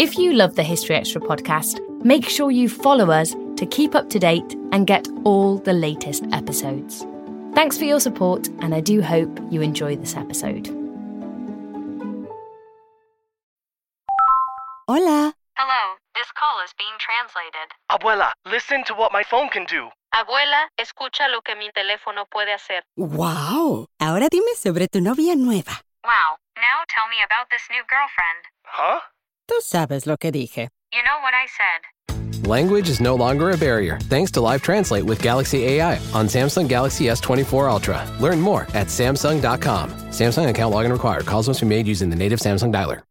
If you love the History Extra podcast, make sure you follow us to keep up to date and get all the latest episodes. Thanks for your support, and I do hope you enjoy this episode. Hola. Hello, this call is being translated. Abuela, listen to what my phone can do. Abuela, escucha lo que mi teléfono puede hacer. Wow. Ahora dime sobre tu novia nueva. Wow, now tell me about this new girlfriend. Huh? Tú sabes lo que dije. You know what I said. Language is no longer a barrier thanks to Live Translate with Galaxy AI on Samsung Galaxy S24 Ultra. Learn more at Samsung.com. Samsung account login required. Calls must be made using the native Samsung dialer.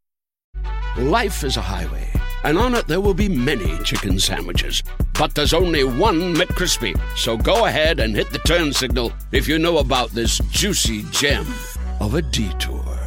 Life is a highway, and on it there will be many chicken sandwiches. But there's only one McCrispy. So go ahead and hit the turn signal if you know about this juicy gem of a detour.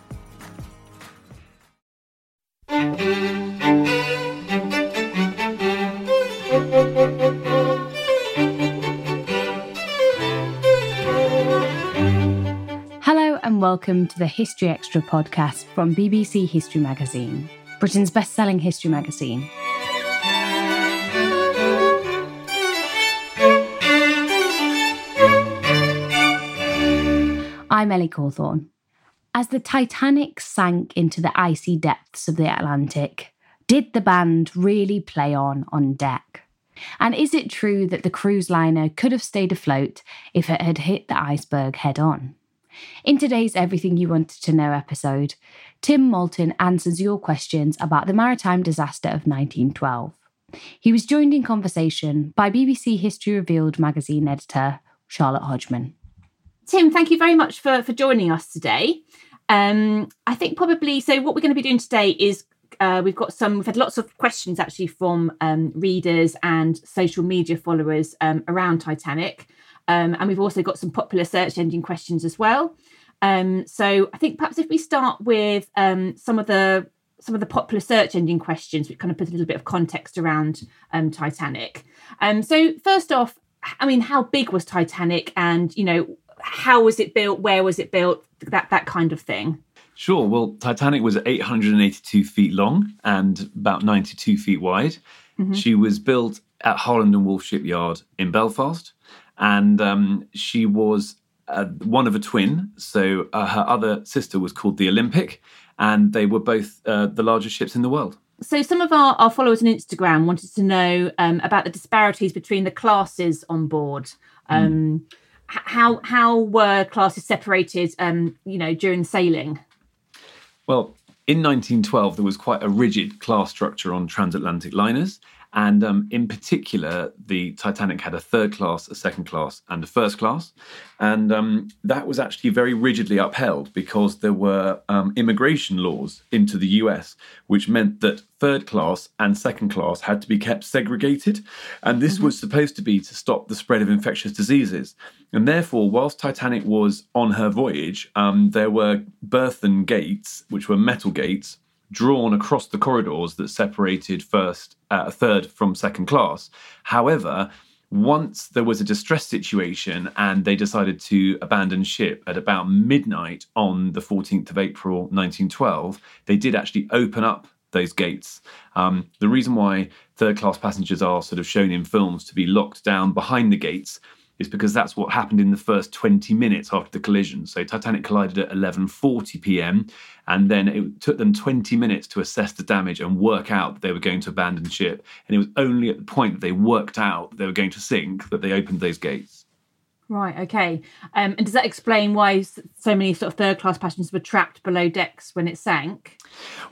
Welcome to the History Extra podcast from BBC History Magazine, Britain's best selling history magazine. I'm Ellie Cawthorne. As the Titanic sank into the icy depths of the Atlantic, did the band really play on on deck? And is it true that the cruise liner could have stayed afloat if it had hit the iceberg head on? In today's Everything You Wanted to Know episode, Tim Maltin answers your questions about the maritime disaster of 1912. He was joined in conversation by BBC History Revealed magazine editor Charlotte Hodgman. Tim, thank you very much for, for joining us today. Um, I think probably so. What we're going to be doing today is uh, we've got some. We've had lots of questions actually from um, readers and social media followers um, around Titanic, um, and we've also got some popular search engine questions as well. Um, so I think perhaps if we start with um, some of the some of the popular search engine questions, we kind of put a little bit of context around um, Titanic. Um, so first off, I mean, how big was Titanic, and you know, how was it built? Where was it built? That that kind of thing. Sure. Well, Titanic was 882 feet long and about 92 feet wide. Mm-hmm. She was built at Harland and Wolff Shipyard in Belfast, and um, she was uh, one of a twin. So uh, her other sister was called the Olympic, and they were both uh, the largest ships in the world. So some of our, our followers on Instagram wanted to know um, about the disparities between the classes on board. Um, h- How how were classes separated? Um, you know, during sailing. Well, in 1912, there was quite a rigid class structure on transatlantic liners. And um, in particular, the Titanic had a third class, a second class, and a first class. And um, that was actually very rigidly upheld because there were um, immigration laws into the US, which meant that third class and second class had to be kept segregated. And this was supposed to be to stop the spread of infectious diseases. And therefore, whilst Titanic was on her voyage, um, there were berthen gates, which were metal gates, drawn across the corridors that separated first, uh, third from second class. However, once there was a distress situation and they decided to abandon ship at about midnight on the 14th of April 1912, they did actually open up those gates. Um, the reason why third class passengers are sort of shown in films to be locked down behind the gates is because that's what happened in the first 20 minutes after the collision. So Titanic collided at 11:40 p.m. and then it took them 20 minutes to assess the damage and work out that they were going to abandon ship. And it was only at the point that they worked out they were going to sink that they opened those gates. Right. Okay. Um, and does that explain why so many sort of third class passengers were trapped below decks when it sank?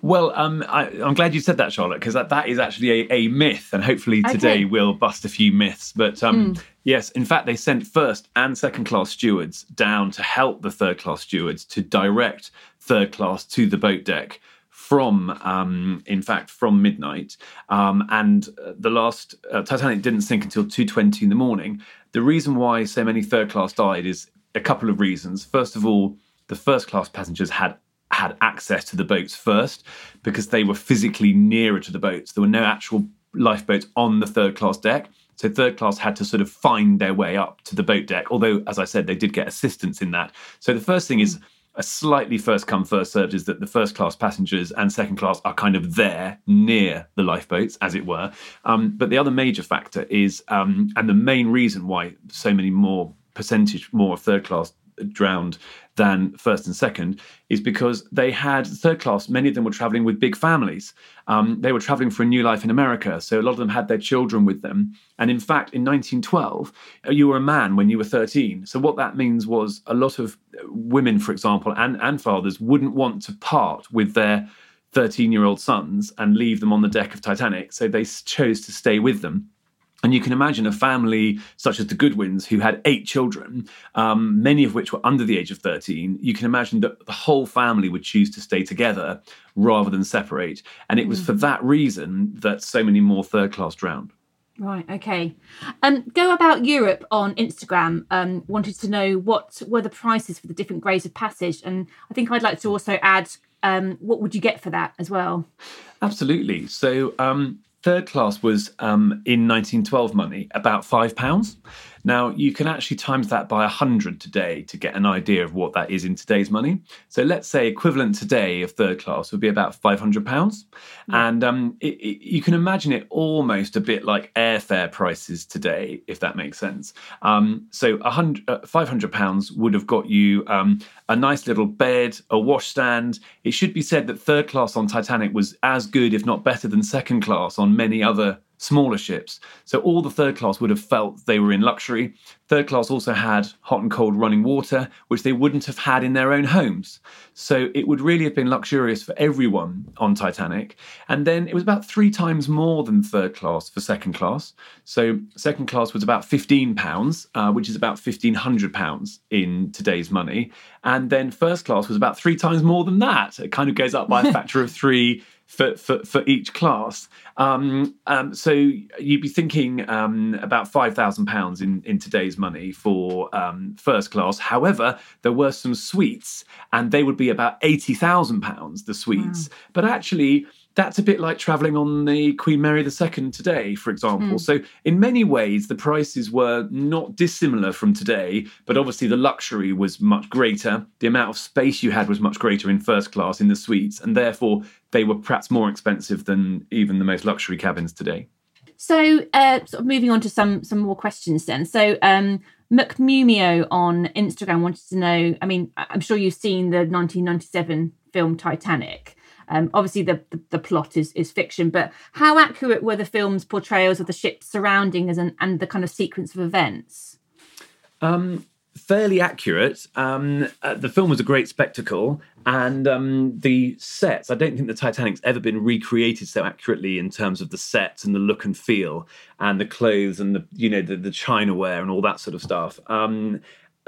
Well, um, I, I'm glad you said that, Charlotte, because that, that is actually a, a myth, and hopefully today Okay. we'll bust a few myths. But um, yes, in fact, they sent first and second class stewards down to help the third class stewards to direct third class to the boat deck from, um, in fact, from midnight. Um, and uh, the last uh, Titanic didn't sink until 2:20 in the morning. The reason why so many third class died is a couple of reasons. First of all, the first class passengers had had access to the boats first because they were physically nearer to the boats. There were no actual lifeboats on the third class deck. So third class had to sort of find their way up to the boat deck. Although, as I said, they did get assistance in that. So the first thing is a slightly first come first served is that the first class passengers and second class are kind of there near the lifeboats, as it were. Um, but the other major factor is, um, and the main reason why so many more percentage more of third class drowned than first and second is because they had third class. Many of them were traveling with big families. Um, they were traveling for a new life in America. So a lot of them had their children with them. And in fact, in 1912, you were a man when you were 13. So what that means was a lot of women, for example, and, and fathers wouldn't want to part with their 13 year old sons and leave them on the deck of Titanic. So they chose to stay with them. And you can imagine a family such as the Goodwins, who had eight children, um, many of which were under the age of 13. You can imagine that the whole family would choose to stay together rather than separate. And it was for that reason that so many more third class drowned. Right. Okay. Um, go about Europe on Instagram. Um, wanted to know what were the prices for the different grades of passage, and I think I'd like to also add um, what would you get for that as well. Absolutely. So, um, third class was um, in 1912 money about five pounds. Now you can actually times that by hundred today to get an idea of what that is in today's money. So let's say equivalent today of third class would be about five hundred pounds, and um, it, it, you can imagine it almost a bit like airfare prices today, if that makes sense. Um, so uh, five hundred pounds would have got you um, a nice little bed, a washstand. It should be said that third class on Titanic was as good, if not better, than second class on many other smaller ships. So all the third class would have felt they were in luxury. Third class also had hot and cold running water, which they wouldn't have had in their own homes. So it would really have been luxurious for everyone on Titanic. And then it was about three times more than third class for second class. So second class was about fifteen pounds, uh, which is about fifteen hundred pounds in today's money. And then first class was about three times more than that. It kind of goes up by a factor of three for, for, for each class. Um, um, so you'd be thinking um, about five thousand pounds in in today's money for um, first class. However, there were some suites, and they would be about eighty thousand pounds. The suites, but actually. That's a bit like travelling on the Queen Mary II today, for example. So, in many ways, the prices were not dissimilar from today, but obviously the luxury was much greater. The amount of space you had was much greater in first class in the suites, and therefore they were perhaps more expensive than even the most luxury cabins today. So, uh, sort of moving on to some some more questions then. So, um, McMumio on Instagram wanted to know. I mean, I'm sure you've seen the 1997 film Titanic. Um, obviously, the, the the plot is is fiction, but how accurate were the film's portrayals of the ship's surroundings and and the kind of sequence of events? Um, fairly accurate. Um, uh, the film was a great spectacle, and um, the sets. I don't think the Titanic's ever been recreated so accurately in terms of the sets and the look and feel, and the clothes and the you know the, the chinaware and all that sort of stuff. Um,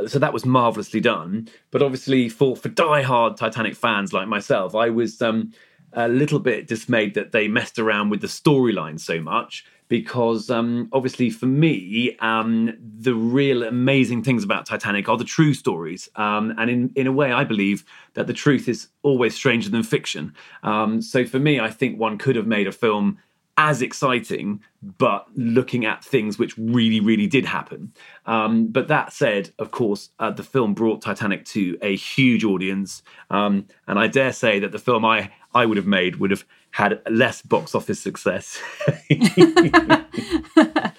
so that was marvelously done. But obviously, for for diehard Titanic fans like myself, I was um, a little bit dismayed that they messed around with the storyline so much because um, obviously for me um, the real amazing things about titanic are the true stories um, and in, in a way i believe that the truth is always stranger than fiction um, so for me i think one could have made a film as exciting, but looking at things which really, really did happen. Um, but that said, of course, uh, the film brought Titanic to a huge audience, um, and I dare say that the film I I would have made would have had less box office success.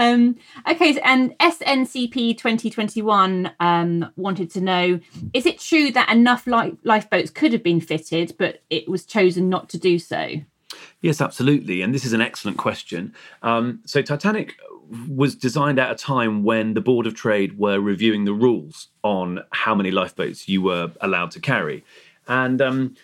Um, okay, and SNCP 2021 um, wanted to know is it true that enough li- lifeboats could have been fitted, but it was chosen not to do so? Yes, absolutely. And this is an excellent question. Um, so, Titanic was designed at a time when the Board of Trade were reviewing the rules on how many lifeboats you were allowed to carry. And um,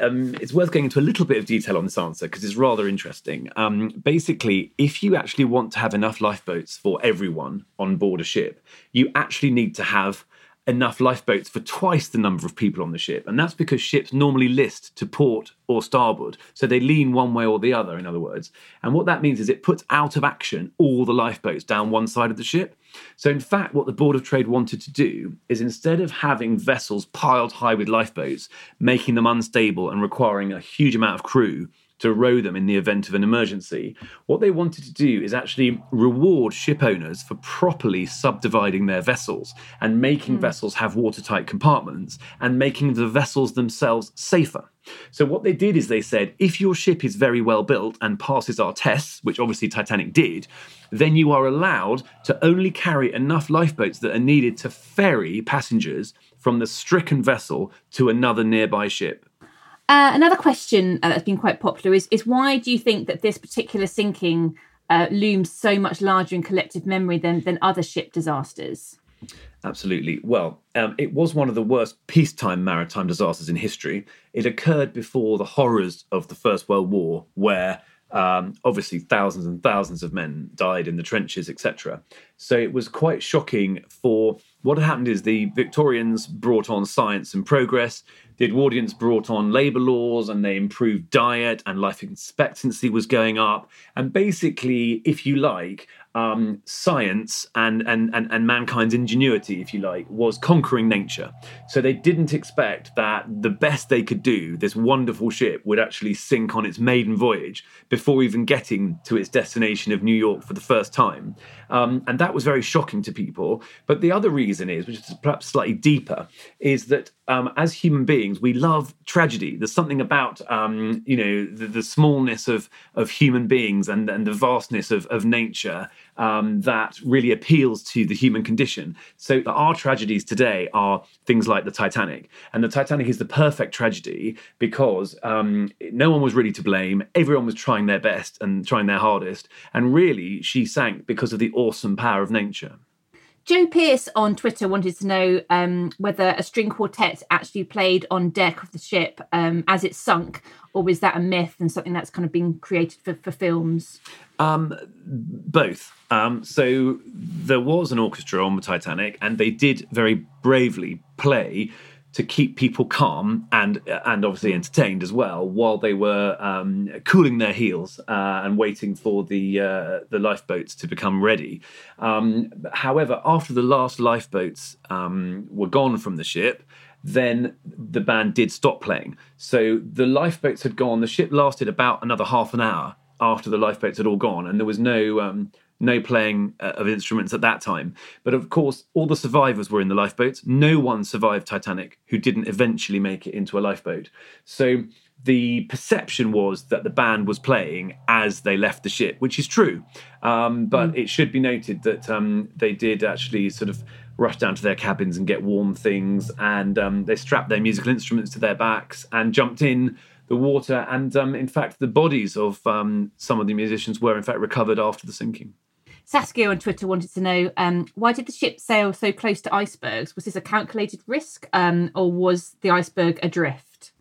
um, it's worth going into a little bit of detail on this answer because it's rather interesting. Um, basically, if you actually want to have enough lifeboats for everyone on board a ship, you actually need to have enough lifeboats for twice the number of people on the ship. And that's because ships normally list to port or starboard. So they lean one way or the other, in other words. And what that means is it puts out of action all the lifeboats down one side of the ship. So, in fact, what the Board of Trade wanted to do is instead of having vessels piled high with lifeboats, making them unstable and requiring a huge amount of crew, to row them in the event of an emergency. What they wanted to do is actually reward ship owners for properly subdividing their vessels and making hmm. vessels have watertight compartments and making the vessels themselves safer. So, what they did is they said if your ship is very well built and passes our tests, which obviously Titanic did, then you are allowed to only carry enough lifeboats that are needed to ferry passengers from the stricken vessel to another nearby ship. Uh, another question uh, that's been quite popular is, is why do you think that this particular sinking uh, looms so much larger in collective memory than, than other ship disasters? Absolutely. Well, um, it was one of the worst peacetime maritime disasters in history. It occurred before the horrors of the First World War, where um, obviously thousands and thousands of men died in the trenches, etc. So it was quite shocking for what had happened is the Victorians brought on science and progress. The Edwardians brought on labour laws and they improved diet and life expectancy was going up. And basically, if you like, um, science and, and, and, and mankind's ingenuity, if you like, was conquering nature. So they didn't expect that the best they could do, this wonderful ship, would actually sink on its maiden voyage before even getting to its destination of New York for the first time. Um, and that was very shocking to people. But the other reason is, which is perhaps slightly deeper, is that um, as human beings, we love tragedy. There's something about um, you know the, the smallness of of human beings and, and the vastness of, of nature um, that really appeals to the human condition. So our tragedies today are things like the Titanic, and the Titanic is the perfect tragedy because um, no one was really to blame. Everyone was trying their best and trying their hardest, and really she sank because of the awesome power of nature. Joe Pierce on Twitter wanted to know um, whether a string quartet actually played on deck of the ship um, as it sunk, or was that a myth and something that's kind of been created for, for films? Um, both. Um, so there was an orchestra on the Titanic, and they did very bravely play to keep people calm and and obviously entertained as well while they were um, cooling their heels uh, and waiting for the uh, the lifeboats to become ready. Um, however, after the last lifeboats um, were gone from the ship, then the band did stop playing. So the lifeboats had gone. The ship lasted about another half an hour after the lifeboats had all gone, and there was no um, no playing uh, of instruments at that time. But of course, all the survivors were in the lifeboats. No one survived Titanic who didn't eventually make it into a lifeboat. So the perception was that the band was playing as they left the ship, which is true. Um, but it should be noted that um, they did actually sort of rush down to their cabins and get warm things, and um, they strapped their musical instruments to their backs and jumped in the water. And um, in fact, the bodies of um, some of the musicians were in fact recovered after the sinking. Saskia on Twitter wanted to know um, why did the ship sail so close to icebergs? Was this a calculated risk, um, or was the iceberg adrift?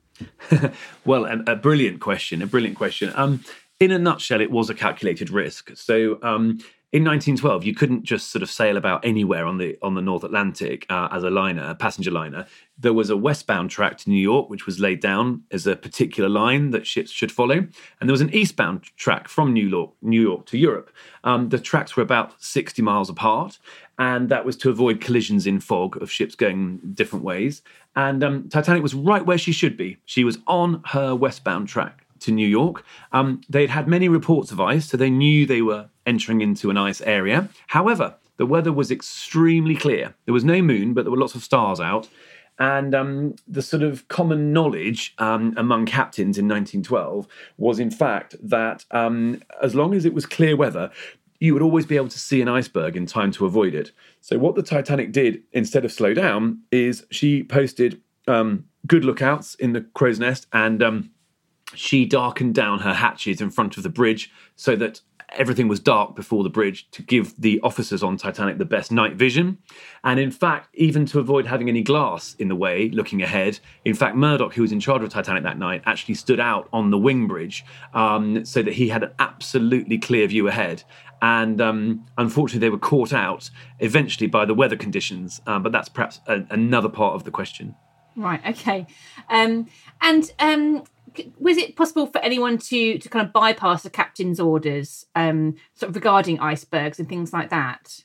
well, a, a brilliant question. A brilliant question. Um, in a nutshell, it was a calculated risk. So, um, in 1912, you couldn't just sort of sail about anywhere on the on the North Atlantic uh, as a liner, a passenger liner. There was a westbound track to New York, which was laid down as a particular line that ships should follow, and there was an eastbound track from New York, New York to Europe. Um, the tracks were about 60 miles apart, and that was to avoid collisions in fog of ships going different ways. And um, Titanic was right where she should be. She was on her westbound track to New York. Um, they'd had many reports of ice, so they knew they were entering into an ice area. However, the weather was extremely clear. There was no moon, but there were lots of stars out. And um, the sort of common knowledge um, among captains in 1912 was, in fact, that um, as long as it was clear weather, you would always be able to see an iceberg in time to avoid it. So, what the Titanic did instead of slow down is she posted um, good lookouts in the crow's nest and um, she darkened down her hatches in front of the bridge so that everything was dark before the bridge to give the officers on Titanic the best night vision. And in fact, even to avoid having any glass in the way looking ahead, in fact, Murdoch, who was in charge of Titanic that night, actually stood out on the wing bridge um, so that he had an absolutely clear view ahead. And um, unfortunately, they were caught out eventually by the weather conditions. Um, but that's perhaps a, another part of the question. Right. Okay. Um, and um, was it possible for anyone to to kind of bypass the captain's orders, um, sort of regarding icebergs and things like that?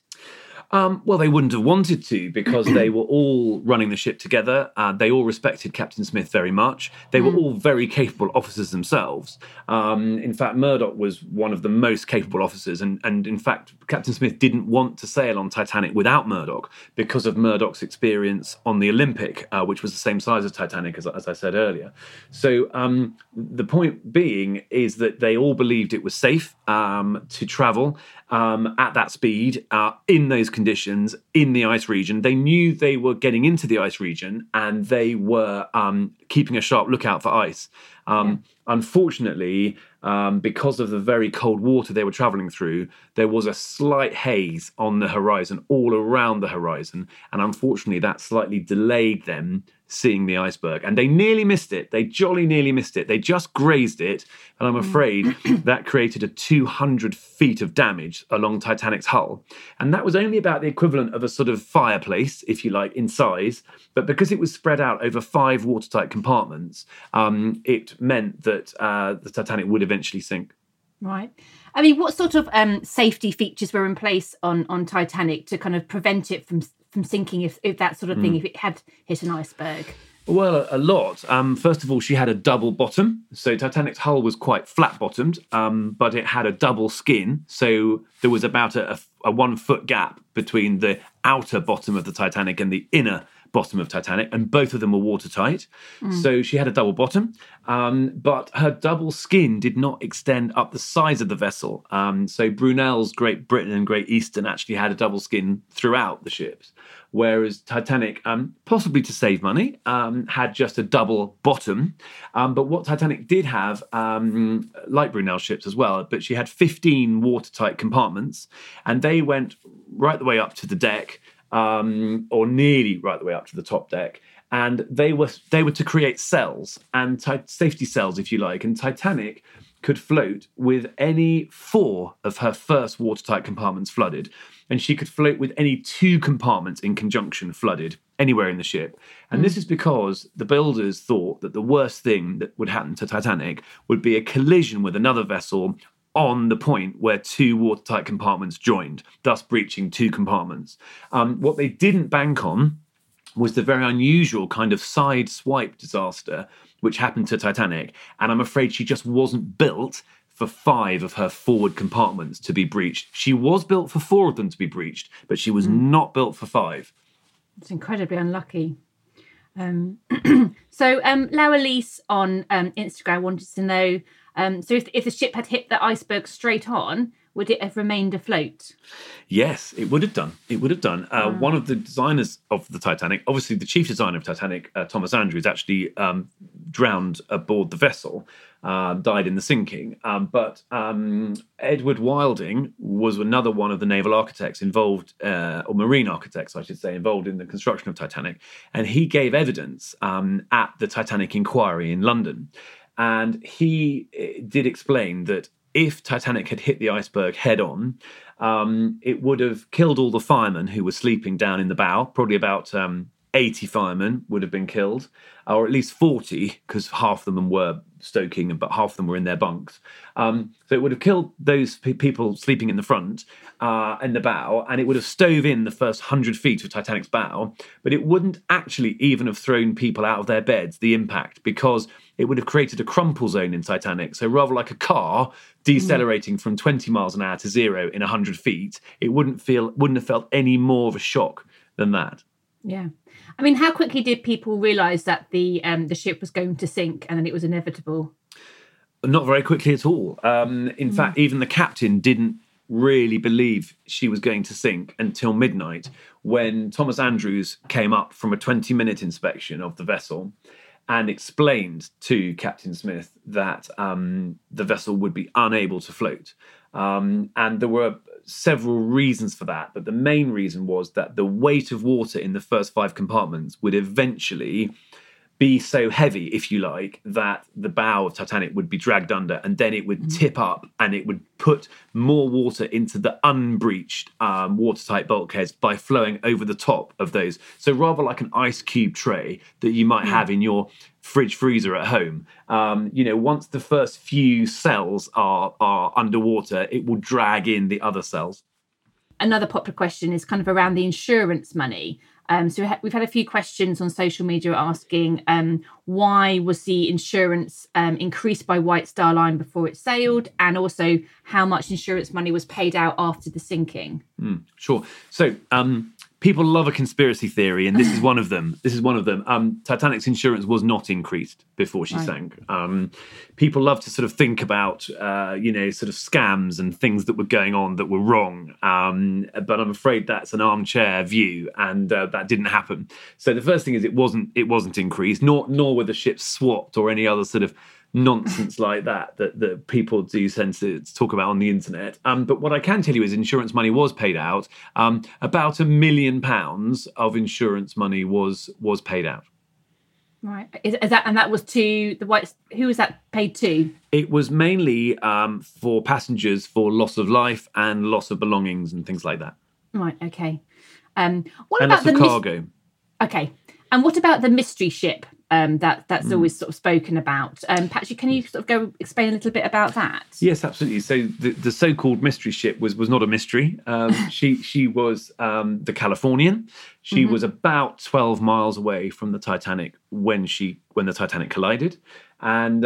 Um, well, they wouldn't have wanted to because they were all running the ship together. Uh, they all respected Captain Smith very much. They were all very capable officers themselves. Um, in fact, Murdoch was one of the most capable officers, and, and in fact, Captain Smith didn't want to sail on Titanic without Murdoch because of Murdoch's experience on the Olympic, uh, which was the same size as Titanic, as, as I said earlier. So um, the point being is that they all believed it was safe um, to travel um, at that speed uh, in those conditions in the ice region. They knew they were getting into the ice region and they were um, keeping a sharp lookout for ice. Um, Unfortunately, um, because of the very cold water they were traveling through, there was a slight haze on the horizon, all around the horizon. And unfortunately, that slightly delayed them seeing the iceberg. And they nearly missed it. They jolly nearly missed it. They just grazed it. And I'm afraid that created a 200 feet of damage along Titanic's hull. And that was only about the equivalent of a sort of fireplace, if you like, in size. But because it was spread out over five watertight compartments, um, it meant that uh, the Titanic would eventually sink. Right. I mean, what sort of um, safety features were in place on on Titanic to kind of prevent it from from sinking, if, if that sort of thing, Mm. if it had hit an iceberg? Well, a, lot. Um, first of all, she had a double bottom. So Titanic's hull was quite flat bottomed, um, but it had a double skin. So there was about a, a, a one foot gap between the outer bottom of the Titanic and the inner bottom of Titanic, and both of them were watertight. Mm. So she had a double bottom, um, but her double skin did not extend up the size of the vessel. Um, so Brunel's Great Britain and Great Eastern actually had a double skin throughout the ships, whereas Titanic, um, possibly to save money, um, had just a double bottom. Um, but what Titanic did have, um, like Brunel's ships as well, but she had 15 watertight compartments, and they went right the way up to the deck um, or nearly right the way up to the top deck. And they were they were to create cells and ti- safety cells, if you like. And Titanic could float with any four of her first watertight compartments flooded, and she could float with any two compartments in conjunction flooded anywhere in the ship. And this is because the builders thought that the worst thing that would happen to Titanic would be a collision with another vessel on the point where two watertight compartments joined, thus breaching two compartments. Um, what they didn't bank on was the very unusual kind of side swipe disaster which happened to Titanic. And I'm afraid she just wasn't built for five of her forward compartments to be breached. She was built for four of them to be breached, but she was not built for five. It's incredibly unlucky. Um, so, um, on um, Instagram wanted to know um, so if, if the ship had hit the iceberg straight on, would it have remained afloat? Yes, it would have done. It would have done. Uh. One of the designers of the Titanic, obviously the chief designer of Titanic, uh, Thomas Andrews, actually um, drowned aboard the vessel, uh, died in the sinking. Um, but um, Edward Wilding was another one of the naval architects involved, uh, or marine architects, I should say, involved in the construction of Titanic, and he gave evidence um, at the Titanic inquiry in London. And he eh, did explain that if Titanic had hit the iceberg head on, um, it would have killed all the firemen who were sleeping down in the bow. Probably about um, 80 firemen would have been killed, or at least 40, because half of them were stoking, but half of them were in their bunks. Um, so it would have killed those pe- people sleeping in the front, uh, in the bow, and it would have stove in the first 100 feet of Titanic's bow, but it wouldn't actually even have thrown people out of their beds, the impact, because it would have created a crumple zone in Titanic. So rather like a car decelerating from 20 miles an hour to zero in 100 feet, it wouldn't feel wouldn't have felt any more of a shock than that. Yeah. I mean, how quickly did people realise that the um, the ship was going to sink and then it was inevitable? Not very quickly at all. Um, in fact, even the captain didn't really believe she was going to sink until midnight when Thomas Andrews came up from a 20 minute inspection of the vessel and explained to Captain Smith that um, the vessel would be unable to float. Um, and there were several reasons for that, but the main reason was that the weight of water in the first five compartments would eventually be so heavy, if you like, that the bow of Titanic would be dragged under and then it would Mm. tip up and it would put more water into the unbreached um, watertight bulkheads by flowing over the top of those. So rather like an ice cube tray that you might Mm. have in your fridge freezer at home. Um, you know, once the first few cells are are underwater, it will drag in the other cells. another popular question is kind of around the insurance money. Um, so we've had a few questions on social media asking um, why was the insurance um, increased by White Star Line before it sailed, and also how much insurance money was paid out after the sinking. Mm, sure. So um, people love a conspiracy theory, and this is one of them. This is one of them. Um, Titanic's insurance was not increased before she Right. sank. Um, people love to sort of think about, uh, you know, sort of scams and things that were going on that were wrong. Um, but I'm afraid that's an armchair view, and uh, that didn't happen. So the first thing is it wasn't it wasn't increased, nor nor were the ships swapped or any other sort of nonsense like that that that people do tend to talk about on the internet. Um, but what I can tell you is insurance money was paid out. Um, about a million pounds of insurance money was was paid out. Right. Is, is that and that was to the White? Who was that paid to? It was mainly um, for passengers for loss of life and loss of belongings and things like that, Right. Okay. Um, what and about the cargo. Okay. And what about the mystery ship um, that that's Mm. always sort of spoken about? Um, Patrick, can you sort of go explain a little bit about that? Yes, absolutely. So the, the so-called mystery ship was was not a mystery. Um, she she was um, the Californian. She Mhm. was about twelve miles away from the Titanic when she when the Titanic collided, and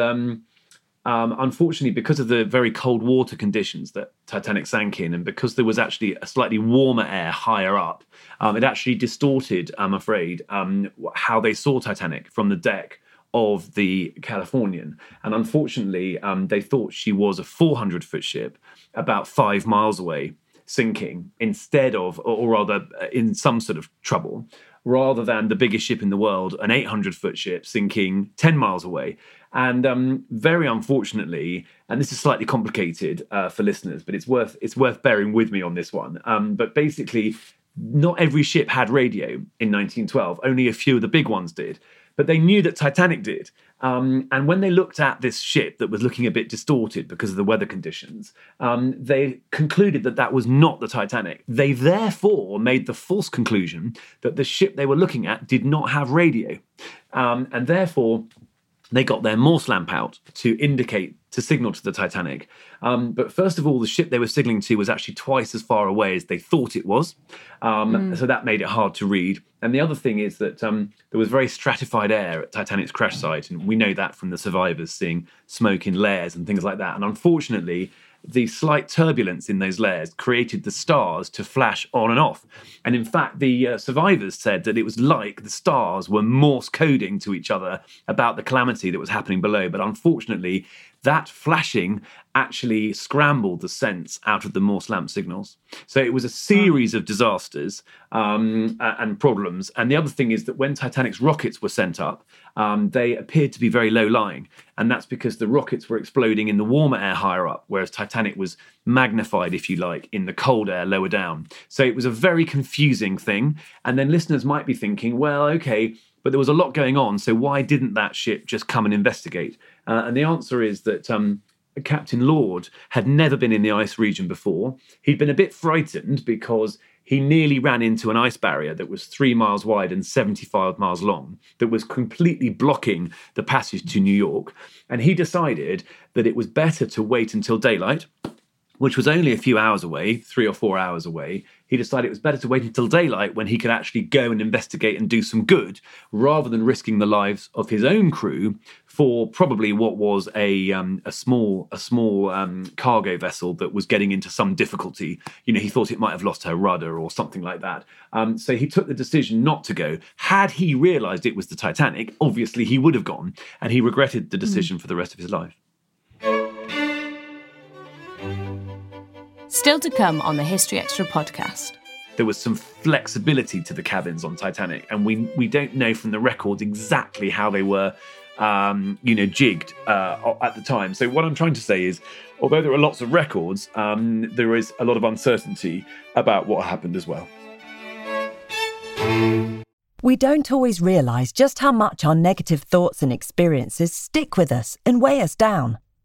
um, unfortunately, because of the very cold water conditions that Titanic sank in, and because there was actually a slightly warmer air higher up, um, it actually distorted, I'm afraid, um, how they saw Titanic from the deck of the Californian. And unfortunately, um, they thought she was a 400 foot ship about five miles away, sinking instead of, or, or rather, uh, in some sort of trouble, rather than the biggest ship in the world, an 800 foot ship sinking 10 miles away. And um, very unfortunately, and this is slightly complicated uh, for listeners, but it's worth it's worth bearing with me on this one. Um, but basically, not every ship had radio in 1912. Only a few of the big ones did. But they knew that Titanic did. Um, and when they looked at this ship that was looking a bit distorted because of the weather conditions, um, they concluded that that was not the Titanic. They therefore made the false conclusion that the ship they were looking at did not have radio. Um, and therefore, they got their Morse lamp out to indicate, to signal to the Titanic. Um, but first of all, the ship they were signaling to was actually twice as far away as they thought it was. Um, Mm. So that made it hard to read. And the other thing is that um, there was very stratified air at Titanic's crash site. And we know that from the survivors seeing smoke in layers and things like that. And unfortunately, the slight turbulence in those layers created the stars to flash on and off. And in fact, the uh, survivors said that it was like the stars were Morse coding to each other about the calamity that was happening below. But unfortunately, that flashing actually scrambled the sense out of the Morse lamp signals. So it was a series of disasters um, and problems. And the other thing is that when Titanic's rockets were sent up, um, they appeared to be very low lying. And that's because the rockets were exploding in the warmer air higher up, whereas Titanic was magnified, if you like, in the cold air lower down. So it was a very confusing thing. And then listeners might be thinking, well, okay, but there was a lot going on. So why didn't that ship just come and investigate? Uh, and the answer is that um, Captain Lord had never been in the ice region before. He'd been a bit frightened because he nearly ran into an ice barrier that was three miles wide and 75 miles long, that was completely blocking the passage to New York. And he decided that it was better to wait until daylight, which was only a few hours away, three or four hours away. He decided it was better to wait until daylight when he could actually go and investigate and do some good, rather than risking the lives of his own crew for probably what was a um, a small a small um, cargo vessel that was getting into some difficulty. You know, he thought it might have lost her rudder or something like that. Um, so he took the decision not to go. Had he realised it was the Titanic, obviously he would have gone, and he regretted the decision for the rest of his life. Still to come on the History Extra podcast. There was some flexibility to the cabins on Titanic, and we we don't know from the records exactly how they were, um, you know, jigged uh, at the time. So what I'm trying to say is, although there are lots of records, um, there is a lot of uncertainty about what happened as well. We don't always realise just how much our negative thoughts and experiences stick with us and weigh us down.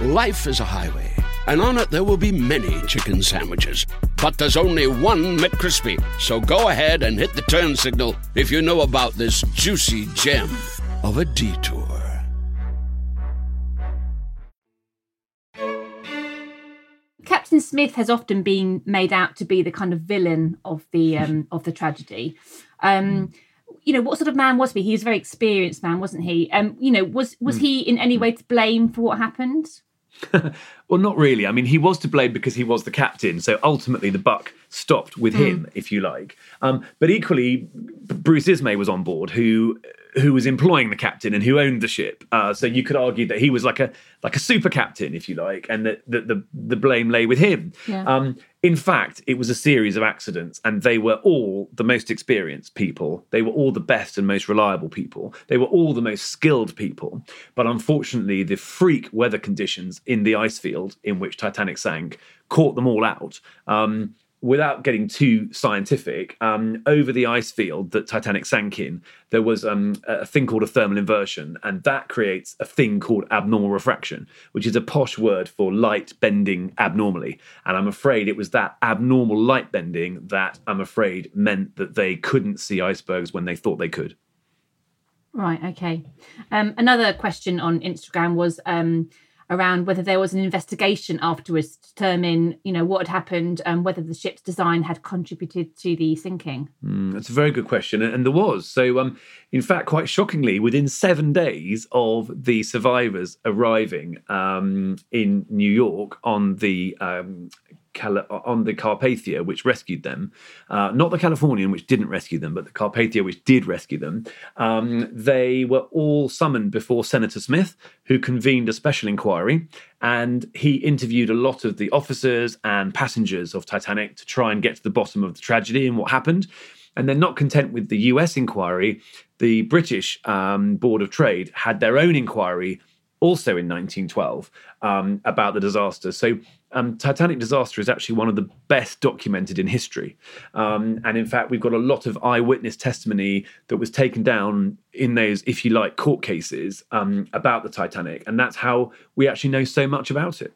Life is a highway, and on it there will be many chicken sandwiches. But there's only one McCrispy. So go ahead and hit the turn signal if you know about this juicy gem of a detour. Captain Smith has often been made out to be the kind of villain of the um, of the tragedy. Um, you know, what sort of man was he? He was a very experienced man, wasn't he? Um, you know, was was he in any way to blame for what happened? Well, not really. I mean, he was to blame because he was the captain. So ultimately, the buck stopped with him, if you like. Um, but equally, Bruce Ismay was on board, who who was employing the captain and who owned the ship. Uh, so you could argue that he was like a like a super captain, if you like, and that the, the the blame lay with him. Yeah. Um, in fact, it was a series of accidents, and they were all the most experienced people. They were all the best and most reliable people. They were all the most skilled people. But unfortunately, the freak weather conditions in the ice field in which Titanic sank caught them all out. Um, without getting too scientific, um, over the ice field that Titanic sank in, there was um, a thing called a thermal inversion, and that creates a thing called abnormal refraction, which is a posh word for light bending abnormally. And I'm afraid it was that abnormal light bending that I'm afraid meant that they couldn't see icebergs when they thought they could. Right. Okay. Um, another question on Instagram was um, around whether there was an investigation afterwards to determine, you know, what had happened and whether the ship's design had contributed to the sinking. Mm, that's a very good question, and there was. So, um, in fact, quite shockingly, within seven days of the survivors arriving um, in New York on the um, On the Carpathia, which rescued them, uh, not the Californian, which didn't rescue them, but the Carpathia, which did rescue them, um, they were all summoned before Senator Smith, who convened a special inquiry. And he interviewed a lot of the officers and passengers of Titanic to try and get to the bottom of the tragedy and what happened. And then, not content with the US inquiry, the British um, Board of Trade had their own inquiry also in 1912 um, about the disaster. So, um, Titanic disaster is actually one of the best documented in history. Um, and in fact, we've got a lot of eyewitness testimony that was taken down in those, if you like, court cases um, about the Titanic. And that's how we actually know so much about it.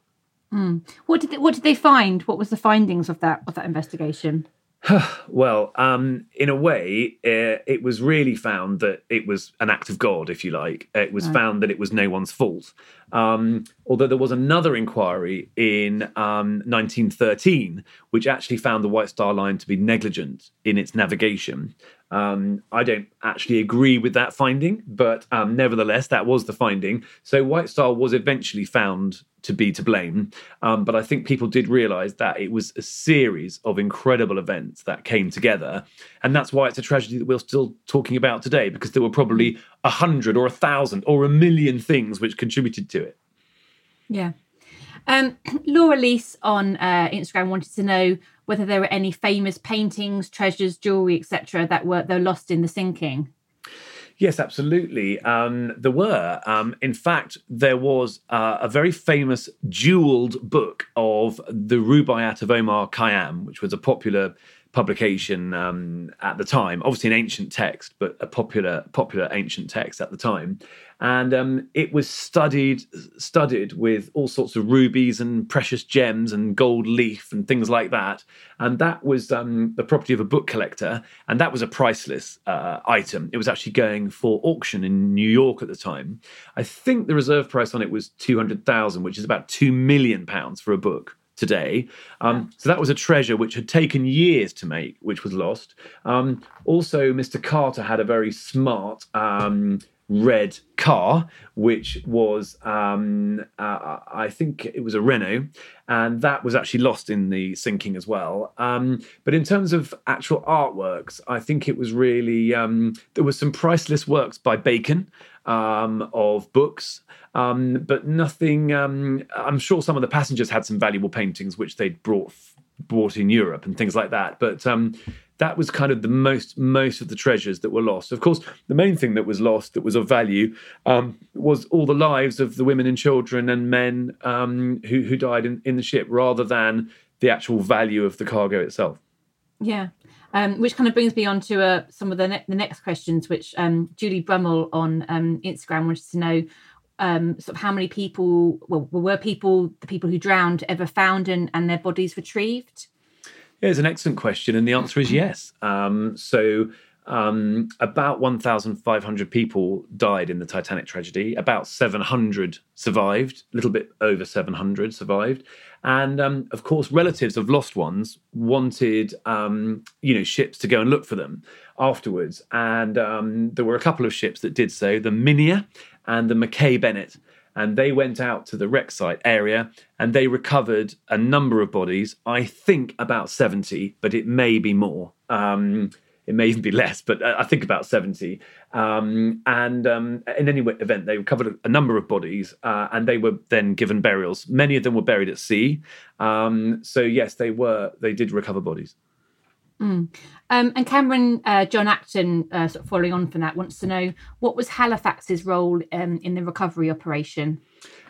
Mm. What did they, what did they find? What was the findings of that of that investigation? well, um, in a way, uh, it was really found that it was an act of God, if you like. It was Right. found that it was no one's fault. Um, although there was another inquiry in um, 1913, which actually found the White Star Line to be negligent in its navigation. Um, I don't actually agree with that finding, but um, nevertheless, that was the finding. So White Star was eventually found to be to blame. Um, but I think people did realize that it was a series of incredible events that came together. And that's why it's a tragedy that we're still talking about today, because there were probably a hundred or a thousand or a million things which contributed to. Yeah. Um, Laura Lease on uh, Instagram wanted to know whether there were any famous paintings, treasures, jewelry, etc., that were they lost in the sinking. Yes, absolutely. Um, there were. Um, in fact, there was uh, a very famous jeweled book of the Rubaiyat of Omar Khayyam, which was a popular publication um, at the time. Obviously, an ancient text, but a popular popular ancient text at the time, and um, it was studied studied with all sorts of rubies and precious gems and gold leaf and things like that. And that was um, the property of a book collector, and that was a priceless uh, item. It was actually going for auction in New York at the time. I think the reserve price on it was two hundred thousand, which is about two million pounds for a book today. Um, so that was a treasure which had taken years to make, which was lost. Um, also, Mr. Carter had a very smart um, red car, which was, um, uh, I think it was a Renault, and that was actually lost in the sinking as well. Um, but in terms of actual artworks, I think it was really, um, there were some priceless works by Bacon um, of books. Um, but nothing. Um, I'm sure some of the passengers had some valuable paintings which they'd brought brought in Europe and things like that. But um, that was kind of the most most of the treasures that were lost. Of course, the main thing that was lost that was of value um, was all the lives of the women and children and men um, who who died in, in the ship, rather than the actual value of the cargo itself. Yeah. Um, which kind of brings me on to uh, some of the, ne- the next questions, which um, Julie Brummel on um, Instagram wanted to know um, sort of how many people, well, were people, the people who drowned, ever found and, and their bodies retrieved? It's an excellent question, and the answer is yes. Um, so, um, about 1,500 people died in the Titanic tragedy. About 700 survived, a little bit over 700 survived. And um, of course, relatives of lost ones wanted, um, you know, ships to go and look for them afterwards. And um, there were a couple of ships that did so: the Minia and the Mackay Bennett. And they went out to the wreck site area and they recovered a number of bodies. I think about 70, but it may be more. Um, it may even be less, but I think about 70. Um, and um, in any event, they recovered a number of bodies uh, and they were then given burials. Many of them were buried at sea. Um, so, yes, they were, they did recover bodies. Mm. Um, and Cameron uh, John Acton, uh, sort of following on from that, wants to know what was Halifax's role um, in the recovery operation?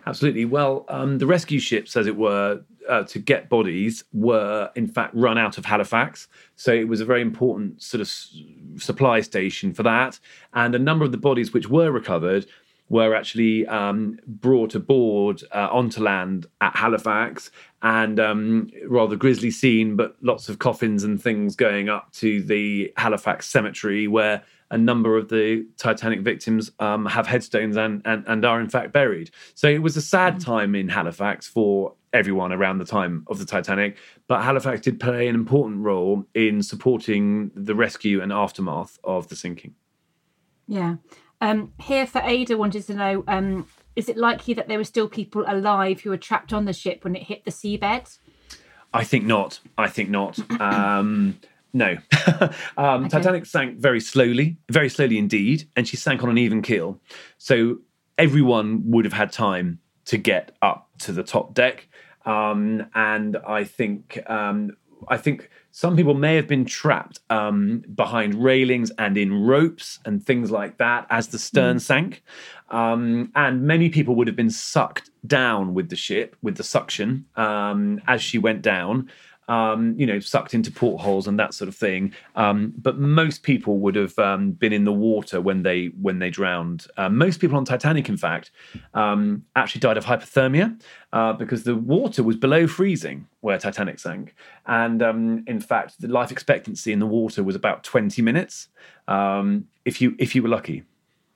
Absolutely. Well, um, the rescue ships, as it were, uh, to get bodies were in fact run out of Halifax. So it was a very important sort of s- supply station for that. And a number of the bodies which were recovered were actually um, brought aboard uh, onto land at Halifax and um, rather grisly scene, but lots of coffins and things going up to the Halifax cemetery where a number of the Titanic victims um, have headstones and, and, and are in fact buried. So it was a sad time in Halifax for everyone around the time of the Titanic, but Halifax did play an important role in supporting the rescue and aftermath of the sinking. Yeah. Um, here for Ada wanted to know um, is it likely that there were still people alive who were trapped on the ship when it hit the seabed? I think not. I think not. Um, no. um, okay. Titanic sank very slowly, very slowly indeed, and she sank on an even keel. So everyone would have had time to get up to the top deck. Um, and I think um, I think some people may have been trapped um, behind railings and in ropes and things like that as the stern mm. sank. Um, and many people would have been sucked down with the ship, with the suction, um, as she went down um, you know, sucked into portholes and that sort of thing. Um, but most people would have um, been in the water when they when they drowned. Uh, most people on Titanic, in fact, um, actually died of hypothermia uh, because the water was below freezing where Titanic sank, and um, in fact, the life expectancy in the water was about twenty minutes if you if you were lucky.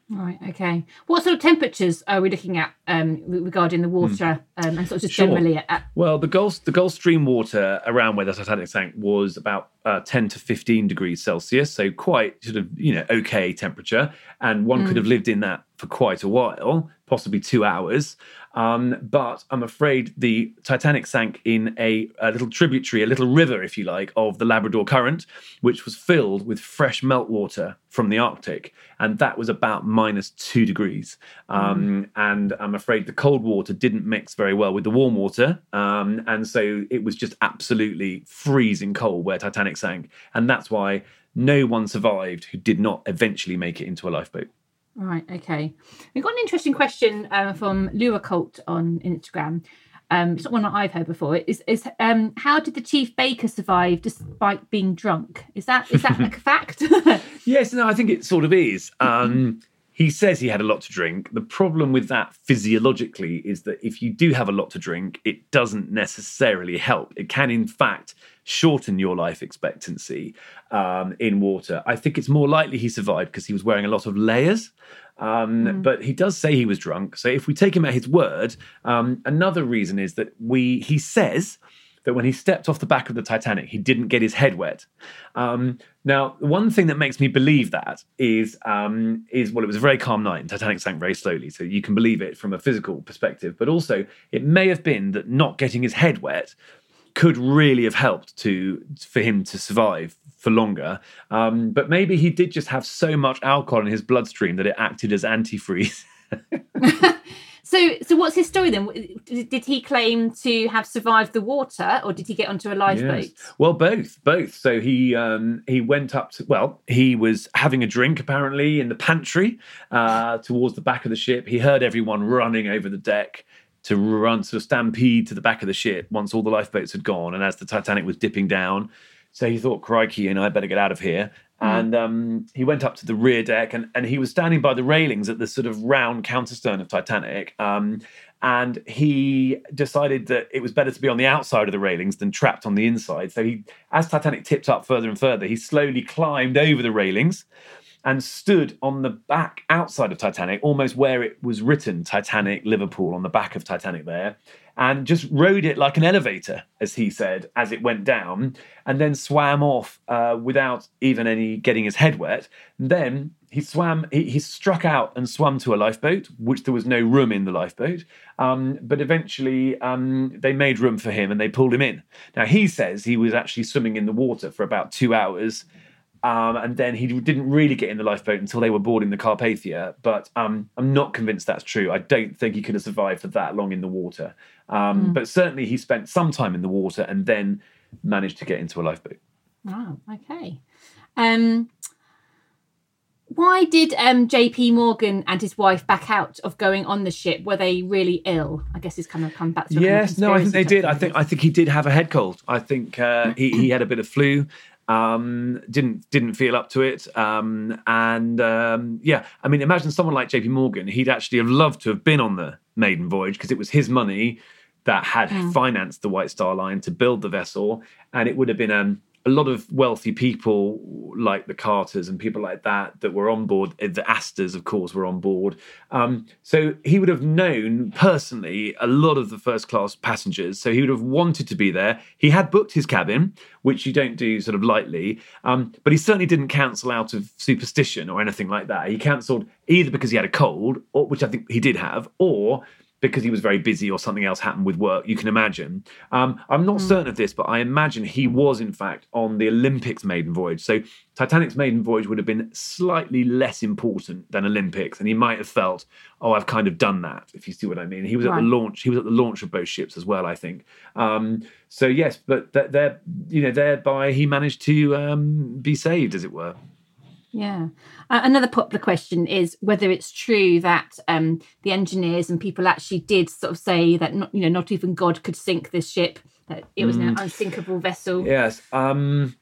Right. Okay. What sort of temperatures are we looking at um, regarding the water um, and sort of just Sure. generally at, Well, the Gulf the Gulf Stream water around where the Titanic sank was about uh, 10 to 15 degrees Celsius, so quite sort of you know okay temperature, and one Mm. could have lived in that for quite a while, possibly two hours. Um, but I'm afraid the Titanic sank in a, a little tributary, a little river, if you like, of the Labrador Current, which was filled with fresh meltwater from the Arctic, and that was about minus two degrees. Um, And I'm afraid the cold water didn't mix very well with the warm water, um, and so it was just absolutely freezing cold where Titanic sank, and that's why no one survived who did not eventually make it into a lifeboat. Right. Okay. We've got an interesting question uh, from Lua Cult on Instagram. Um, it's not one that I've heard before. Is is um, how did the chief baker survive despite being drunk? Is that is that like a fact? Yes, no, I think it sort of is. Um, he says he had a lot to drink. The problem with that physiologically is that if you do have a lot to drink, it doesn't necessarily help. It can, in fact, shorten your life expectancy um, in water. I think it's more likely he survived because he was wearing a lot of layers. Um, But he does say he was drunk. So if we take him at his word, um, another reason is that we he says that when he stepped off the back of the Titanic, he didn't get his head wet. Um, now, one thing that makes me believe that is um, is well, it was a very calm night, and Titanic sank very slowly, so you can believe it from a physical perspective. But also, it may have been that not getting his head wet could really have helped to for him to survive for longer. Um, but maybe he did just have so much alcohol in his bloodstream that it acted as antifreeze. so so what's his story then? Did, he claim to have survived the water, or did he get onto a lifeboat? Yes. Well, both, both. So he um, he went up to well, he was having a drink apparently in the pantry uh, towards the back of the ship. He heard everyone running over the deck to run sort of stampede to the back of the ship once all the lifeboats had gone, and as the Titanic was dipping down. So he thought, "Crikey, and I better get out of here." And um, he went up to the rear deck, and, and he was standing by the railings at the sort of round counterstern of Titanic. Um, and he decided that it was better to be on the outside of the railings than trapped on the inside. So he, as Titanic tipped up further and further, he slowly climbed over the railings and stood on the back outside of Titanic, almost where it was written Titanic Liverpool on the back of Titanic there, and just rode it like an elevator, as he said, as it went down, and then swam off uh, without even any getting his head wet. then he swam, he, he struck out and swam to a lifeboat, which there was no room in the lifeboat. Um, but eventually um, they made room for him and they pulled him in. Now he says he was actually swimming in the water for about two hours. Um, and then he didn't really get in the lifeboat until they were boarding the Carpathia. But um, I'm not convinced that's true. I don't think he could have survived for that long in the water. Um, Mm. But certainly he spent some time in the water and then managed to get into a lifeboat. Wow. Okay. Um, why did um, J.P. Morgan and his wife back out of going on the ship? Were they really ill? I guess it's kind of come back to. a kind of Yes, no, I think they did. I think I think he did have a head cold. I think uh, he he had a bit of flu. Um, didn't didn't feel up to it. Um, and um, yeah, I mean, imagine someone like J.P. Morgan. He'd actually have loved to have been on the maiden voyage because it was his money that had. Mm. financed the White Star Line to build the vessel, and it would have been um, a lot of wealthy people like the Carters and people like that that were on board. Uh, The Astors, of course, were on board. Um, so he would have known personally a lot of the first class passengers. So he would have wanted to be there. He had booked his cabin, which you don't do sort of lightly. Um, but he certainly didn't cancel out of superstition or anything like that. He cancelled either because he had a cold, or, which I think he did have, or because he was very busy or something else happened with work, you can imagine. Um, I'm not certain of this, but I imagine he was, in fact, on the Olympics maiden voyage. So Titanic's maiden voyage would have been slightly less important than Olympics, and he might have felt, oh, I've kind of done that, if you see what I mean. He was at the launch. He was at the launch of both ships as well, I think. Um, so yes, but th- there, you know, thereby he managed to um, be saved, as it were. Yeah. Uh, another popular question is whether it's true that um, the engineers and people actually did sort of say that not, you know not even God could sink this ship. That it was an Mm. unsinkable vessel. Yes, um,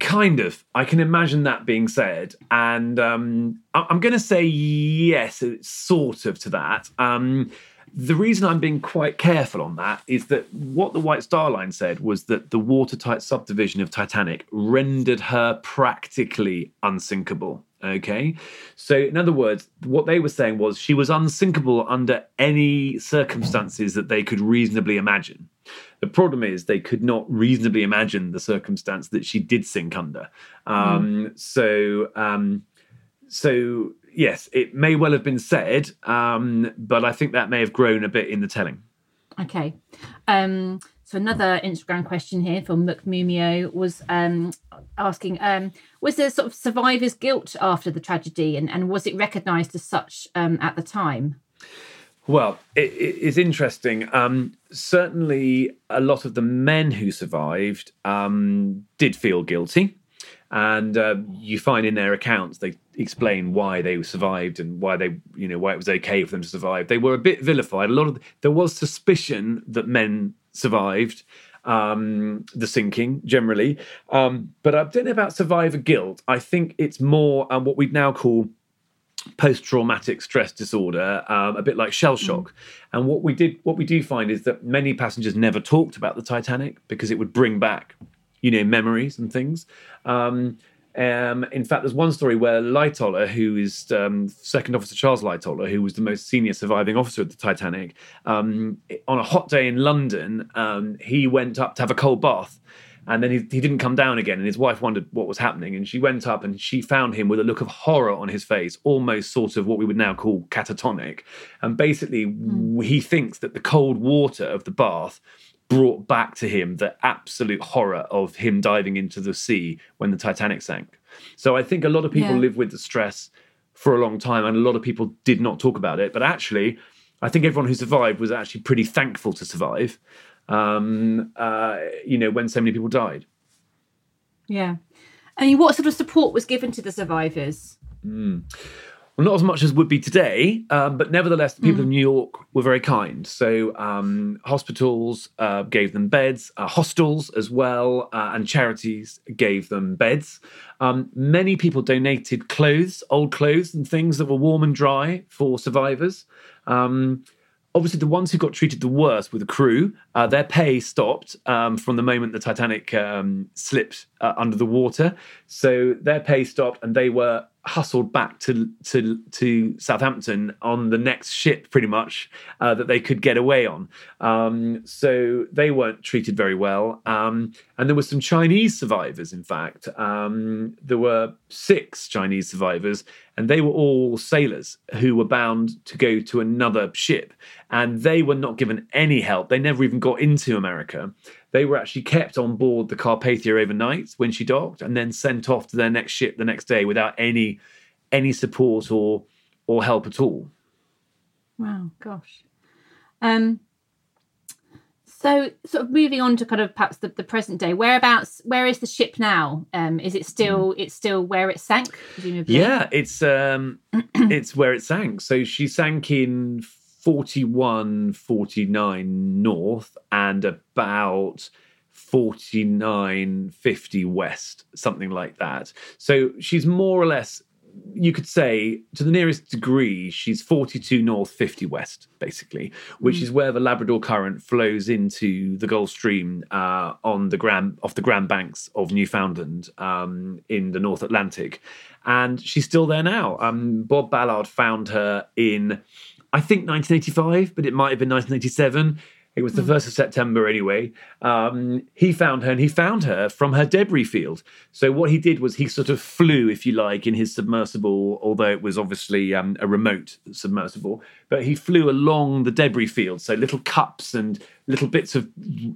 kind of. I can imagine that being said, and um, I- I'm going to say yes, it's sort of to that. Um, the reason I'm being quite careful on that is that what the White Star Line said was that the watertight subdivision of Titanic rendered her practically unsinkable. Okay. So, in other words, what they were saying was she was unsinkable under any circumstances that they could reasonably imagine. The problem is they could not reasonably imagine the circumstance that she did sink under. Um, So, um, so yes, it may well have been said, um, but I think that may have grown a bit in the telling. Okay. Um, so another Instagram question here from McMumio was um, asking, um, was there sort of survivor's guilt after the tragedy and, and was it recognised as such um, at the time? Well, it, it is interesting. Um, certainly, a lot of the men who survived um, did feel guilty. And uh, you find in their accounts they explain why they survived and why they, you know, why it was okay for them to survive. They were a bit vilified. A lot of there was suspicion that men survived um, the sinking generally, um, but I don't know about survivor guilt. I think it's more um, what we'd now call post-traumatic stress disorder, um, a bit like shell shock. Mm. And what we did, what we do find is that many passengers never talked about the Titanic because it would bring back, you know, memories and things. Um, um, in fact, there's one story where Lightoller, who is um, Second Officer Charles Lightoller, who was the most senior surviving officer of the Titanic, um, on a hot day in London, um, he went up to have a cold bath and then he, he didn't come down again and his wife wondered what was happening and she went up and she found him with a look of horror on his face almost sort of what we would now call catatonic and basically mm. he thinks that the cold water of the bath brought back to him the absolute horror of him diving into the sea when the titanic sank so i think a lot of people yeah. live with the stress for a long time and a lot of people did not talk about it but actually i think everyone who survived was actually pretty thankful to survive um, uh, you know, when so many people died. Yeah. I mean, what sort of support was given to the survivors? Mm. Well, not as much as would be today, um, but nevertheless, the people mm. of New York were very kind. So, um, hospitals uh, gave them beds, uh, hostels as well, uh, and charities gave them beds. Um, many people donated clothes, old clothes, and things that were warm and dry for survivors. Um, obviously the ones who got treated the worst were the crew. Uh, their pay stopped um, from the moment the Titanic um, slipped uh, under the water. So their pay stopped, and they were hustled back to to to Southampton on the next ship, pretty much uh, that they could get away on. Um, so they weren't treated very well, um, and there were some Chinese survivors. In fact, um, there were six Chinese survivors, and they were all sailors who were bound to go to another ship, and they were not given any help. They never even got into America. They were actually kept on board the Carpathia overnight when she docked, and then sent off to their next ship the next day without any any support or or help at all. Wow, gosh. Um, so, sort of moving on to kind of perhaps the, the present day. Whereabouts? Where is the ship now? Um, is it still? Mm. It's still where it sank, presumably. Yeah, it's um, it's where it sank. So she sank in 41, 49 north and about 49, 50 west, something like that. So she's more or less, you could say, to the nearest degree, she's 42 north, 50 west, basically, which mm. is where the Labrador Current flows into the Gulf Stream uh, on the grand off the Grand Banks of Newfoundland um, in the North Atlantic. And she's still there now. Um, Bob Ballard found her in I think 1985, but it might have been 1987. It was the 1st hmm. of September anyway. Um, he found her and he found her from her debris field. So, what he did was he sort of flew, if you like, in his submersible, although it was obviously um, a remote submersible, but he flew along the debris field. So, little cups and little bits of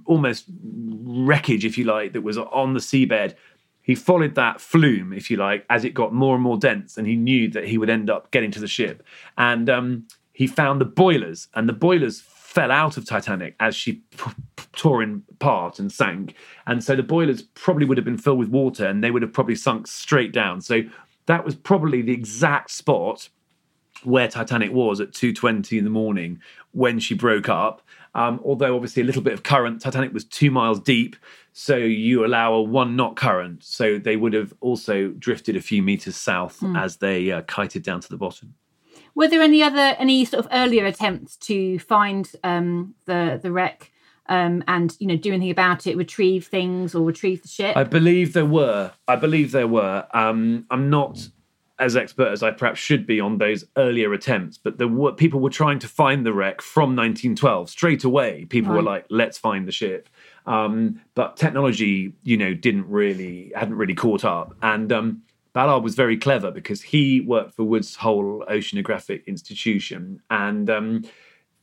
almost wreckage, if you like, that was on the seabed. He followed that flume, if you like, as it got more and more dense, and he knew that he would end up getting to the ship. And um, he found the boilers, and the boilers fell out of Titanic as she p- p- tore in part and sank. And so the boilers probably would have been filled with water and they would have probably sunk straight down. So that was probably the exact spot where Titanic was at 2:20 in the morning when she broke up. Um, although obviously a little bit of current, Titanic was two miles deep, so you allow a one knot current. So they would have also drifted a few meters south mm. as they uh, kited down to the bottom. Were there any other any sort of earlier attempts to find um, the the wreck um, and you know do anything about it, retrieve things or retrieve the ship? I believe there were. I believe there were. Um, I'm not as expert as I perhaps should be on those earlier attempts, but there were people were trying to find the wreck from 1912 straight away. People were like, "Let's find the ship," um, but technology, you know, didn't really hadn't really caught up. And um, Ballard was very clever because he worked for Woods Hole Oceanographic Institution, and um,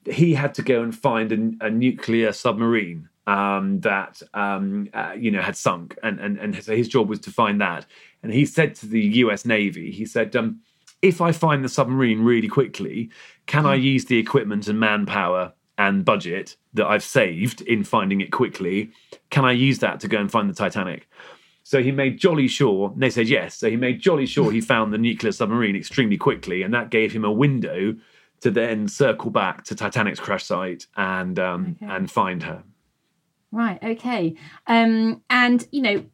he had to go and find a, a nuclear submarine um, that um, uh, you know had sunk, and, and and so his job was to find that. And he said to the U.S. Navy, he said, um, "If I find the submarine really quickly, can I use the equipment and manpower and budget that I've saved in finding it quickly? Can I use that to go and find the Titanic?" So he made jolly sure, and they said yes. So he made jolly sure he found the nuclear submarine extremely quickly, and that gave him a window to then circle back to Titanic's crash site and um, and find her. Right. Okay. Um, and you know,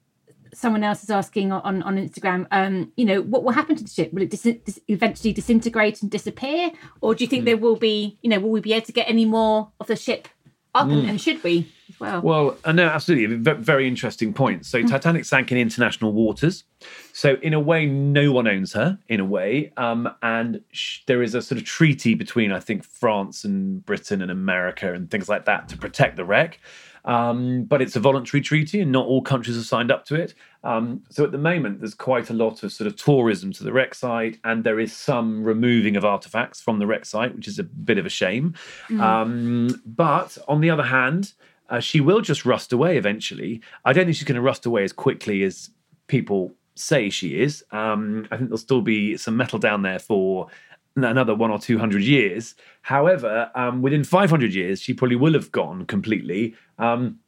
someone else is asking on on Instagram. Um, you know, what will happen to the ship? Will it dis- dis- eventually disintegrate and disappear, or do you Hmm. think there will be? You know, will we be able to get any more of the ship up? And, Mm. and should we as well? Uh, no, absolutely. Very interesting point. So, Titanic sank in international waters. So, in a way, no one owns her, in a way. Um, and sh- there is a sort of treaty between, I think, France and Britain and America and things like that to protect the wreck. Um, but it's a voluntary treaty, and not all countries have signed up to it. Um, so at the moment, there's quite a lot of sort of tourism to the wreck site, and there is some removing of artifacts from the wreck site, which is a bit of a shame. Mm. Um, but on the other hand, uh, she will just rust away eventually. I don't think she's going to rust away as quickly as people say she is. Um, I think there'll still be some metal down there for another one or two hundred years. However, um, within 500 years, she probably will have gone completely. Um,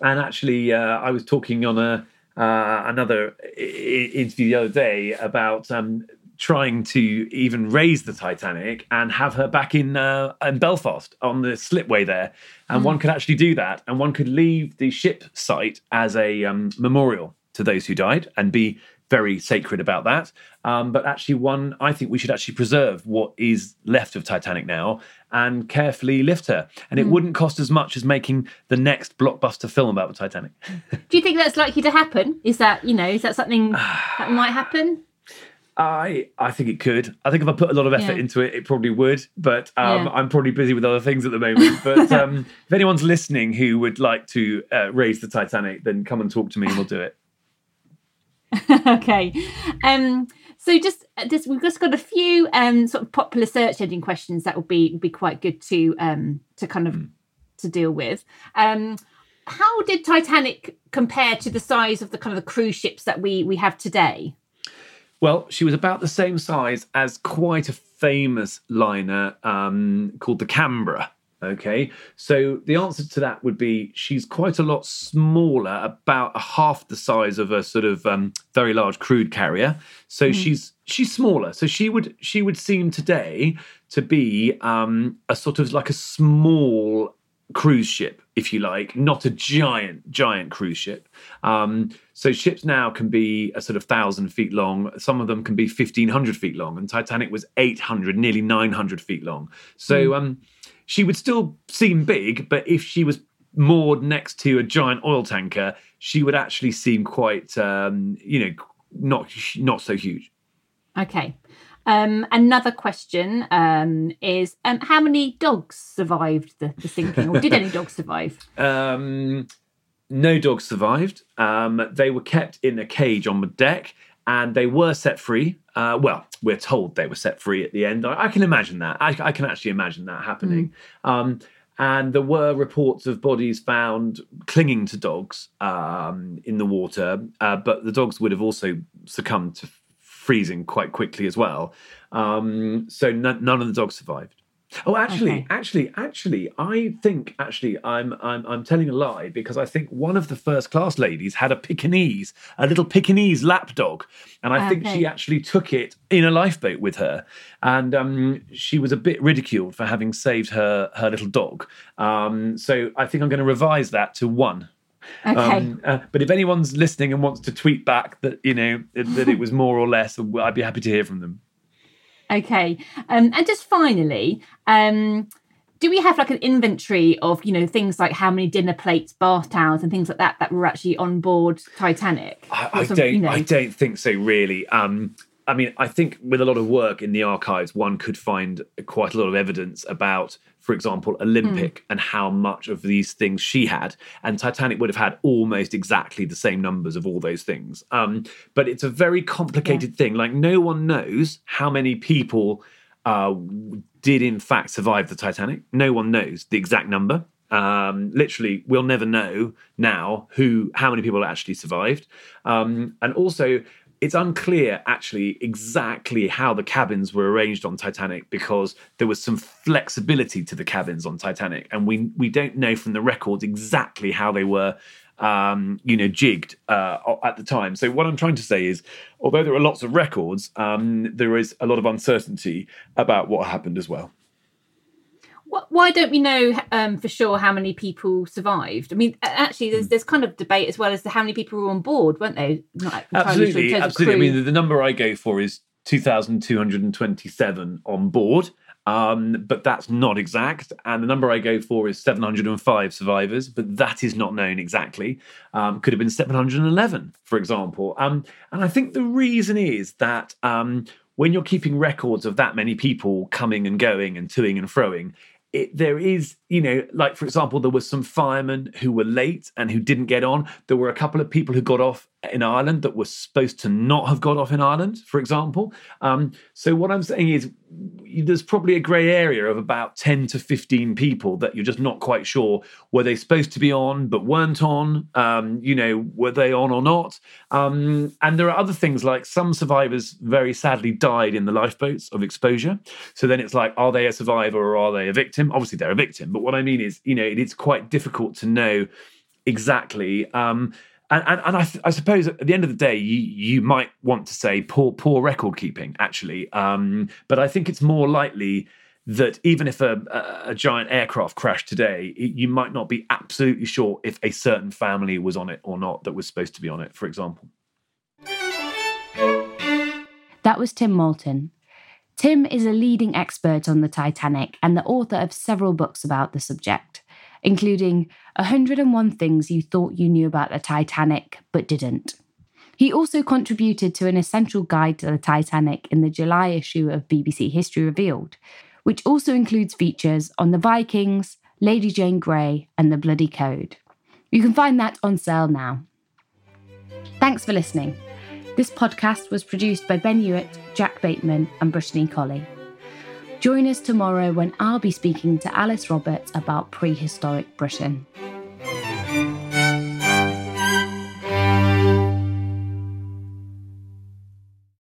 and actually, uh, I was talking on a uh, another i- interview the other day about um, trying to even raise the Titanic and have her back in uh, in Belfast on the slipway there, and Mm. one could actually do that, and one could leave the ship site as a um, memorial to those who died and be very sacred about that. Um, but actually, one I think we should actually preserve what is left of Titanic now and carefully lift her, and it Mm. wouldn't cost as much as making the next blockbuster film about the Titanic. do you think that's likely to happen? Is that you know is that something that might happen? I I think it could. I think if I put a lot of effort Yeah. into it, it probably would. But um, Yeah. I'm probably busy with other things at the moment. But um, if anyone's listening who would like to uh, raise the Titanic, then come and talk to me, and we'll do it. okay. Um, so just just we've just got a few um sort of popular search engine questions that would be would be quite good to um to kind of to deal with. Um, how did Titanic compare to the size of the kind of the cruise ships that we we have today? Well, she was about the same size as quite a famous liner um, called the Canberra. Okay, so the answer to that would be she's quite a lot smaller, about a half the size of a sort of um, very large crude carrier. So Mhm. she's she's smaller. So she would she would seem today to be um, a sort of like a small cruise ship, if you like, not a giant, giant cruise ship. Um, so ships now can be a sort of thousand feet long. Some of them can be fifteen hundred feet long, and Titanic was eight hundred, nearly nine hundred feet long. So Mm. um, she would still seem big, but if she was moored next to a giant oil tanker, she would actually seem quite, um, you know, not not so huge. Okay. Um, another question um, is um, how many dogs survived the, the sinking, or did any dogs survive? Um, no dogs survived. Um, they were kept in a cage on the deck and they were set free. Uh, well, we're told they were set free at the end. I, I can imagine that. I, I can actually imagine that happening. Um, and there were reports of bodies found clinging to dogs um, in the water, uh, but the dogs would have also succumbed to freezing quite quickly as well. Um, so n- none of the dogs survived. Oh, actually, Okay. actually, actually, I think actually I'm I'm I'm telling a lie because I think one of the first class ladies had a Pekingese, a little Pekingese lapdog, and I think she actually took it in a lifeboat with her, and um, she was a bit ridiculed for having saved her her little dog. Um, so I think I'm going to revise that to one. Okay. Um, uh, but if anyone's listening and wants to tweet back that you know that it was more or less, I'd be happy to hear from them. Okay. Um, and just finally, um, do we have like an inventory of, you know, things like how many dinner plates, bath towels, and things like that that were actually on board Titanic? I, I don't. you know- I don't think so. Really. Um, I mean, I think with a lot of work in the archives, one could find quite a lot of evidence about, for example, Olympic mm. and how much of these things she had. And Titanic would have had almost exactly the same numbers of all those things. Um, but it's a very complicated yeah. thing. Like, no one knows how many people uh, did, in fact, survive the Titanic. No one knows the exact number. Um, literally, we'll never know now who, how many people actually survived, um, and also it's unclear actually exactly how the cabins were arranged on Titanic because there was some flexibility to the cabins on Titanic, and we we don't know from the records exactly how they were. Um, you know, jigged uh, at the time. So what I'm trying to say is, although there are lots of records, um, there is a lot of uncertainty about what happened as well why don't we know um, for sure how many people survived? I mean, actually, there's there's kind of debate as well as to how many people were on board, weren't they? absolutely, sure absolutely. I mean, the, number I go for is two thousand two hundred and twenty-seven on board. Um, but that's not exact. And the number I go for is 705 survivors, but that is not known exactly. Um, could have been 711, for example. Um, and I think the reason is that um, when you're keeping records of that many people coming and going and toing and froing, it, there is, you know, like for example, there were some firemen who were late and who didn't get on. There were a couple of people who got off in Ireland that were supposed to not have got off in Ireland, for example. Um, so what I'm saying is, there's probably a grey area of about 10 to 15 people that you're just not quite sure were they supposed to be on but weren't on. Um, you know, were they on or not? Um, and there are other things like some survivors very sadly died in the lifeboats of exposure. So then it's like, are they a survivor or are they a victim? Obviously, they're a victim. But what I mean is, you know, it's quite difficult to know exactly. Um, and, and, and I, th- I, suppose at the end of the day, you, you might want to say poor poor record keeping, actually. Um, but I think it's more likely that even if a, a, a, giant aircraft crashed today, you might not be absolutely sure if a certain family was on it or not that was supposed to be on it, for example. That was Tim Maltin. Tim is a leading expert on the Titanic and the author of several books about the subject including 101 Things You Thought You Knew About the Titanic but Didn't. He also contributed to an essential guide to the Titanic in the July issue of BBC History Revealed, which also includes features on the Vikings, Lady Jane Grey, and the Bloody Code. You can find that on sale now. Thanks for listening. This podcast was produced by Ben Hewitt, Jack Bateman, and Brittany Colley. Join us tomorrow when I'll be speaking to Alice Roberts about prehistoric Britain.